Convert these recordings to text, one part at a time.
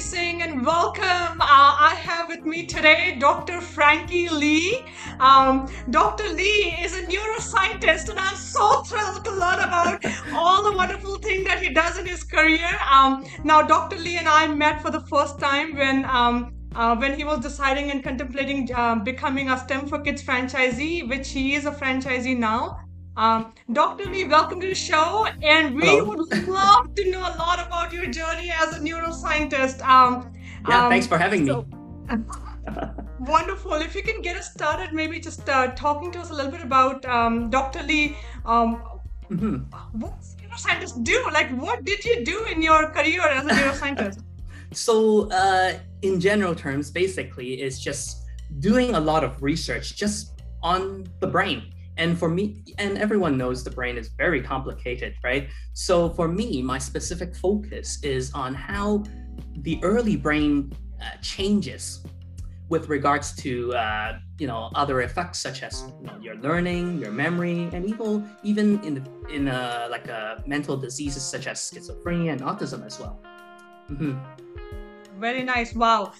Singh and welcome. Uh, I have with me today Dr. Frankie Lee. Um, Dr. Lee is a neuroscientist and I'm so thrilled to learn about all the wonderful things that he does in his career. Um, now, Dr. Lee and I met for the first time when um, uh, when he was deciding and contemplating uh, becoming a STEM for Kids franchisee, which he is a franchisee now. Um, Dr. Lee, welcome to the show, and we Hello. would love to know a lot about your journey as a neuroscientist. Um, Yeah, um, thanks for having so- me. Wonderful. If you can get us started, maybe just uh, talking to us a little bit about um, Dr. Lee. Um, Mhm. what does a neuroscientist do? Like, what did you do in your career as a neuroscientist? So, uh, in general terms, basically, it's just doing a lot of research just on the brain. And for me, and everyone knows the brain is very complicated, right? So, for me, my specific focus is on how the early brain uh, changes with regards to uh, you know other effects such as you know, your learning, your memory, and even even in the, in uh, like uh, mental diseases such as schizophrenia and autism as well. Mhm. Very nice. Wow.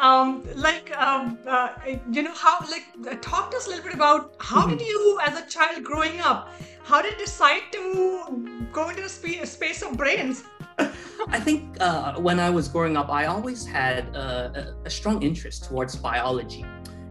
Um, like, um, uh, you know, how, like, uh, talk to us a little bit about how did you, as a child growing up, how did you decide to go into the spe- space of brains? I think uh, when I was growing up, I always had a, a, a strong interest towards biology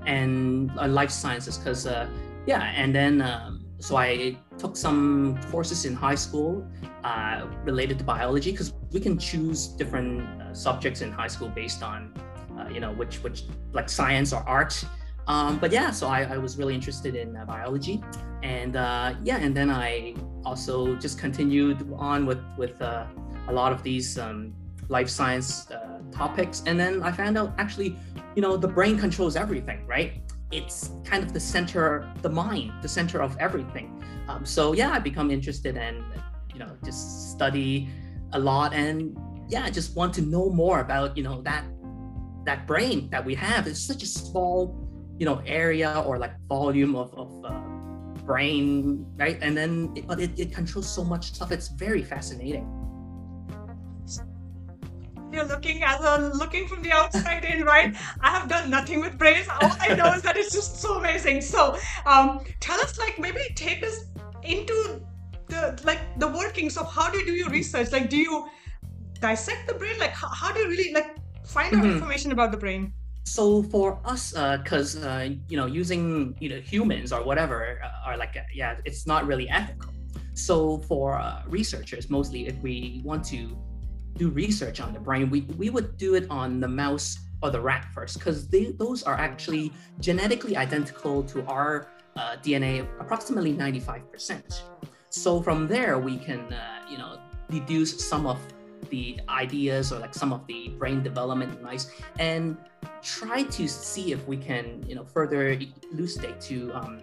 and uh, life sciences because, uh, yeah, and then um, so I took some courses in high school uh, related to biology because we can choose different uh, subjects in high school based on, uh, you know, which which like science or art. Um, but yeah, so I, I was really interested in uh, biology, and uh, yeah, and then I also just continued on with with uh, a lot of these um, life science uh, topics, and then I found out actually, you know, the brain controls everything, right? It's kind of the center, the mind, the center of everything. Um, so yeah, I become interested and you know just study a lot, and yeah, just want to know more about you know that that brain that we have. It's such a small you know area or like volume of, of uh, brain right and then it, but it, it controls so much stuff it's very fascinating You're looking as a looking from the outside in, right? I have done nothing with brains. All I know is that it's just so amazing. So, um, tell us, like, maybe take us into the like the workings of how do you do your research? Like, do you dissect the brain? Like, how, how do you really like find out Mhm. information about the brain? so for us because uh, you know using you know humans or whatever uh, are like uh, yeah it's not really ethical so for uh, researchers mostly if we want to do research on the brain we, we would do it on the mouse or the rat first because those are actually genetically identical to our uh, dna approximately 95% so from there we can uh, you know deduce some of the ideas or like some of the brain development in mice and try to see if we can you know further elucidate to um,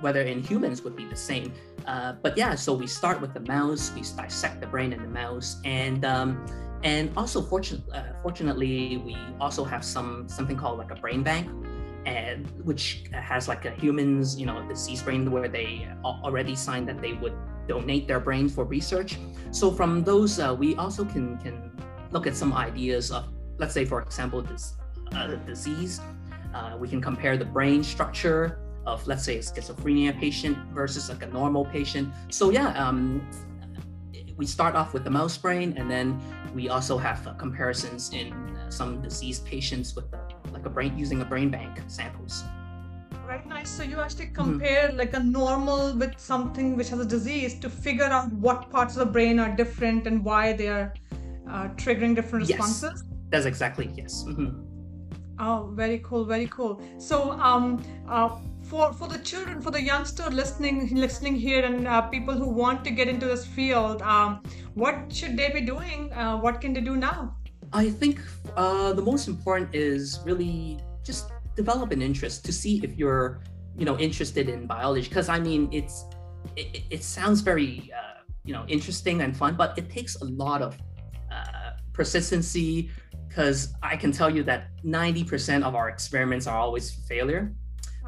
whether in humans would be the same. Uh, but yeah so we start with the mouse we dissect the brain in the mouse and um, and also fortune, uh, fortunately we also have some something called like a brain bank and which has like a humans you know disease brain where they already signed that they would donate their brain for research. So from those uh, we also can can look at some ideas of let's say for example this uh, disease. Uh, we can compare the brain structure of let's say a schizophrenia patient versus like a normal patient. So yeah um, we start off with the mouse brain and then we also have uh, comparisons in uh, some diseased patients with uh, like a brain using a brain bank samples Very nice. So you Mm-hmm. actually compare like a normal with something which has a disease to figure out what parts of the brain are different and why they are uh, triggering different responses. Yes. that's exactly yes Mhm. Oh, very cool, very cool. So, um, uh, for for the children, for the youngster listening listening here, and uh, people who want to get into this field, um, what should they be doing? Uh, what can they do now? I think uh, the most important is really just develop an interest to see if you're, you know, interested in biology. Because I mean, it's it, it- sounds very uh, you know interesting and fun, but it takes a lot of uh, persistency. Because I can tell you that 90% of our experiments are always failure.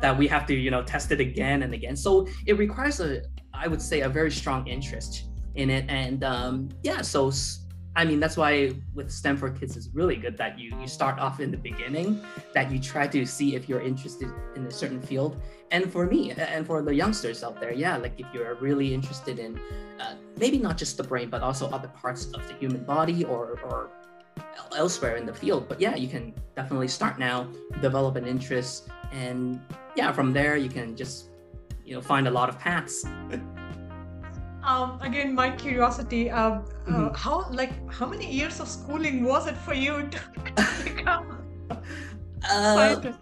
That we have to you know test it again and again. So it requires a I would say a very strong interest in it. And um, yeah, so I mean, that's why with STEM for Kids is really good that you you start off in the beginning, that you try to see if you're interested in a certain field. And for me, and for the youngsters out there, yeah, like if you're really interested in uh, maybe not just the brain, but also other parts of the human body or or elsewhere in the field. But yeah, you can definitely start now, develop an interest, and yeah, from there you can just you know find a lot of paths. um, again, my curiosity, uh, uh, Mhm. how like how many years of schooling was it for you to become Uh?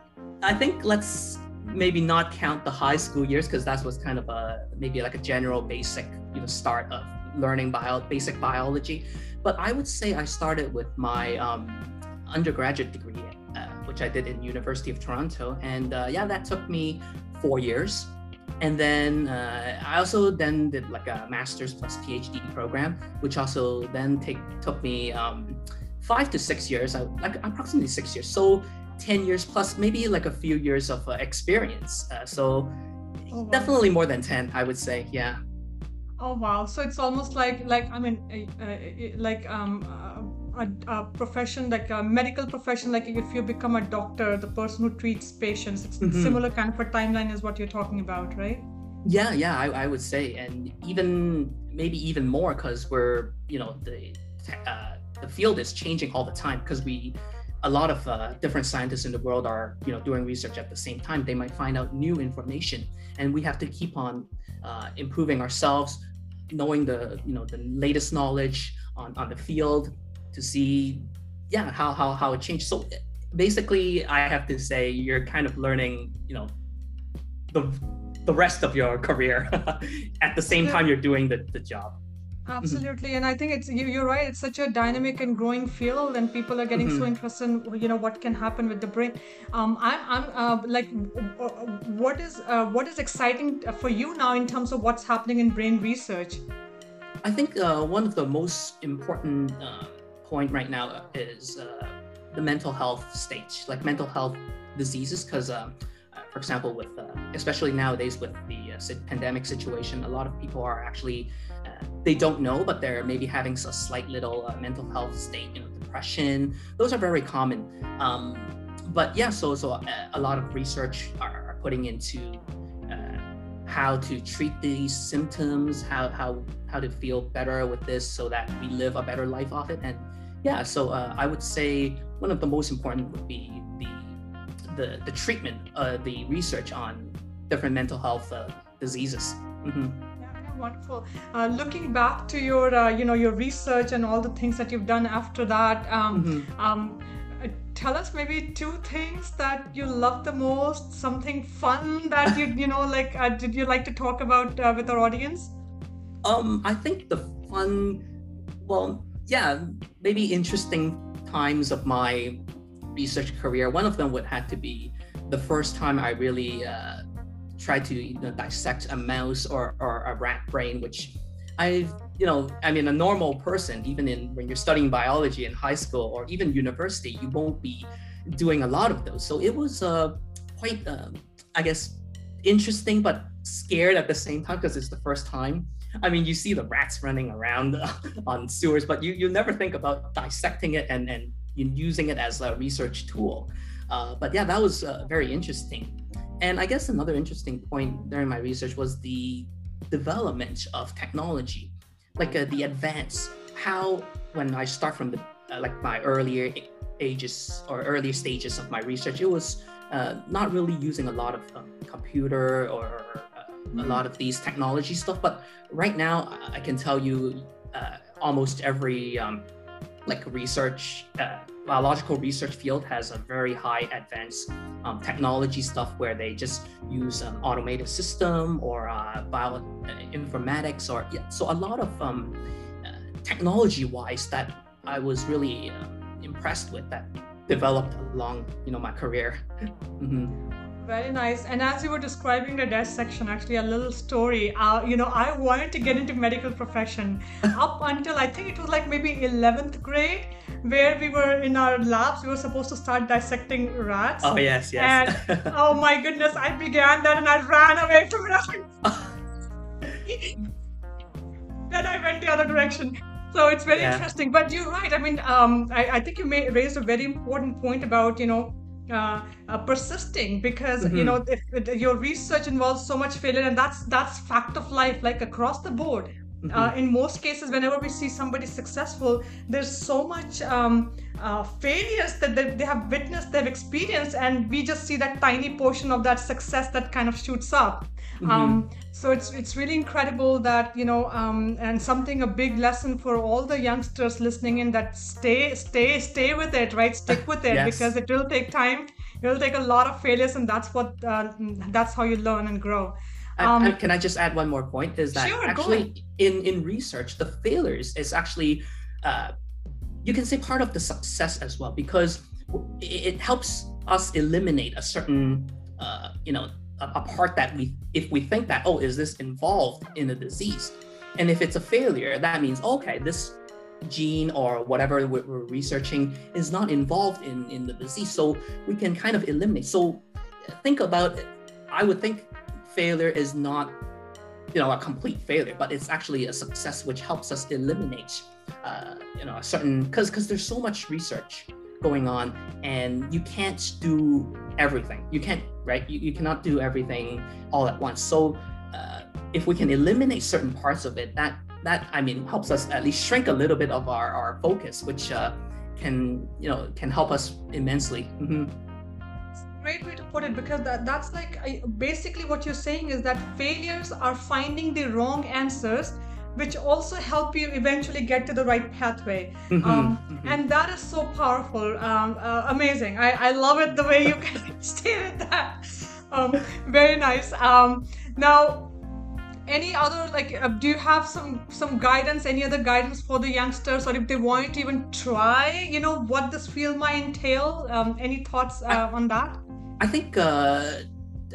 I think let's maybe not count the high school years because that was kind of a maybe like a general basic you know start of learning bio basic biology. But I would say I started with my um, undergraduate degree, uh, which I did in University of Toronto, and uh, yeah, that took me four years. And then uh, I also then did like a master's plus PhD program, which also then take took me um, five to six years, uh, like approximately six years. So 10 years plus maybe like a few years of uh, experience uh, so Oh, wow. definitely more than 10 i would say yeah Oh wow! So it's almost like like I mean, uh, uh, like um, a, a profession like a medical profession. Like if you become a doctor, the person who treats patients, it's Mhm. similar kind of a timeline as what you're talking about, right? yeah yeah i, I would say and even maybe even more because we're you know the uh, the field is changing all the time because we a lot of uh, different scientists in the world are you know doing research at the same time they might find out new information and we have to keep on uh, improving ourselves knowing the you know the latest knowledge on, on the field to see yeah how, how how it changed so basically i have to say you're kind of learning you know the the rest of your career at the same time you're doing the, the job Absolutely, and I think it's you, you're right. It's such a dynamic and growing field, and people are getting so Mhm. interested in you know what can happen with the brain. Um, I'm, I'm uh, like, w- what is uh, what is exciting for you now in terms of what's happening in brain research? I think uh, one of the most important uh, point right now is uh, the mental health stage, like mental health diseases, because, uh, uh, for example, with uh, especially nowadays with the uh, pandemic situation, a lot of people are actually uh, they don't know, but they're maybe having a slight little uh, mental health state, you know, depression. Those are very common. Um, but yeah, so so uh, a lot of research are, are putting into how to treat these symptoms, how how how to feel better with this, so that we live a better life off it. And yeah, so uh, I would say one of the most important would be the the the treatment, uh, the research on different mental health uh, diseases. Mhm. Yeah, yeah, wonderful. Uh, looking back to your, uh, you know, your research and all the things that you've done after that, um, Mhm. um, tell us maybe two things that you love the most, something fun that you, you know, like, uh, did you like to talk about uh, with our audience? Um, I think the fun, well, yeah, maybe interesting times of my research career. One of them would have to be the first time I really uh, tried to you know, dissect a mouse or, or a rat brain, which I, you know, I mean, a normal person, even in when you're studying biology in high school or even university, you won't be doing a lot of those. So it was uh, quite, um, I guess, interesting but scared at the same time because it's the first time. I mean, you see the rats running around on sewers, but you, you never think about dissecting it and, and using it as a research tool. Uh, but yeah, that was uh, very interesting. And I guess another interesting point during my research was the development of technology, like uh, the advance. How when I start from the uh, like my earlier ages or earlier stages of my research, it was uh, not really using a lot of um, computer or uh, a lot of these technology stuff. But right now, I can tell you uh, almost every um, like research uh, biological research field has a very high advanced um, technology stuff where they just use an automated system or uh, bio uh, or yeah, so a lot of um, uh, technology wise that I was really uh, impressed with that developed along you know my career. Mhm. Very nice. And as you were describing the dissection, actually, a little story. Uh, you know, I wanted to get into medical profession up until I think it was like maybe 11th grade, where we were in our labs. We were supposed to start dissecting rats. Oh yes, yes. And Oh my goodness, I began that and I ran away from it. then I went the other direction. so it's very Yeah. interesting. But you're right. I mean, um, I, I think you may, raised a very important point about you know. Uh, uh, persisting because you Mhm. know if, if your research involves so much failure and that's that's fact of life like across the board Mhm. uh, in most cases whenever we see somebody successful there's so much um, uh, failures that they, they have witnessed they've experienced and we just see that tiny portion of that success that kind of shoots up Mhm. um, so it's it's really incredible that you know um, and something a big lesson for all the youngsters listening in that stay stay stay with it right stick with it Yes. because it will take time it will take a lot of failures and that's what uh, that's how you learn and grow Um, and can I just add one more point? Is that Sure, actually in in research, the failures is actually uh, you can say part of the success as well because it, helps us eliminate a certain uh, you know a, a part that we if we think that oh is this involved in the disease, and if it's a failure, that means okay this gene or whatever we're, we're researching is not involved in in the disease, so we can kind of eliminate. So think about it. I would think failure is not you know a complete failure but it's actually a success which helps us eliminate uh, you know a certain because because there's so much research going on and you can't do everything. You can't right? You, you cannot do everything all at once. So uh, if we can eliminate certain parts of it that that i mean helps us at least shrink a little bit of our, our focus which uh, can you know can help us immensely. Mhm. Great way to put it because that, that's like I, basically what you're saying is that failures are finding the wrong answers which also help you eventually get to the right pathway. Mhm. Um, Mhm. and that is so powerful um, uh, amazing. I, I love it the way you stated that. Um, very nice. Um, now any other like uh, do you have some some guidance any other guidance for the youngsters or if they want to even try you know what this field might entail? Um, any thoughts uh, on that I think, uh,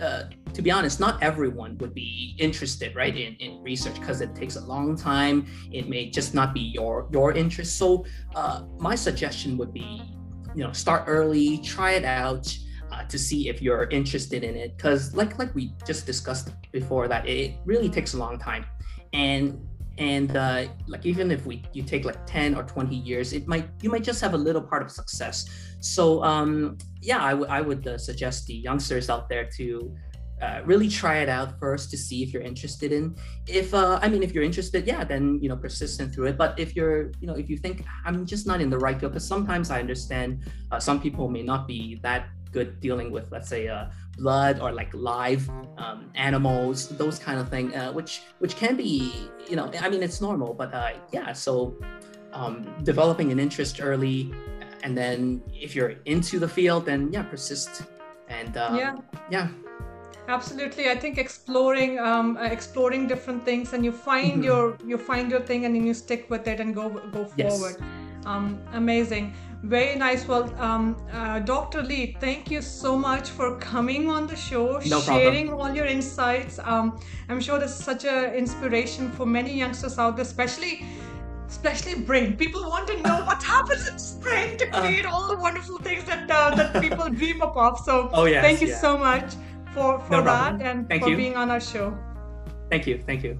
uh, to be honest, not everyone would be interested, right, in, in research because it takes a long time. It may just not be your your interest. So, uh, my suggestion would be, you know, start early, try it out. Uh, to see if you're interested in it because like like we just discussed before that it really takes a long time and and uh, like even if we you take like 10 or 20 years it might you might just have a little part of success. So um yeah i would i would uh, suggest the youngsters out there to uh, really try it out first to see if you're interested in if uh, i mean if you're interested yeah then you know persistent through it. But if you're you know if you think i'm just not in the right field because sometimes i understand uh, some people may not be that good dealing with let's say uh, blood or like live um, animals those kind of thing uh, which which can be you know i mean it's normal but uh, yeah so um, developing an interest early and then if you're into the field then yeah persist and um, yeah yeah absolutely i think exploring um, uh, exploring different things and you find Mhm. your you find your thing and then you stick with it and go go Yes. forward um, amazing. Very nice. Well um, uh, dr lee thank you so much for coming on the show No problem. sharing all your insights. Um, i'm sure this is such a inspiration for many youngsters out there especially especially brain. People want to know what happens in brain to Uh. create all the wonderful things that uh, that people dream up of. So oh yeah thank you so much for for No that problem. and Thank for you. being on our show. Thank you. Thank you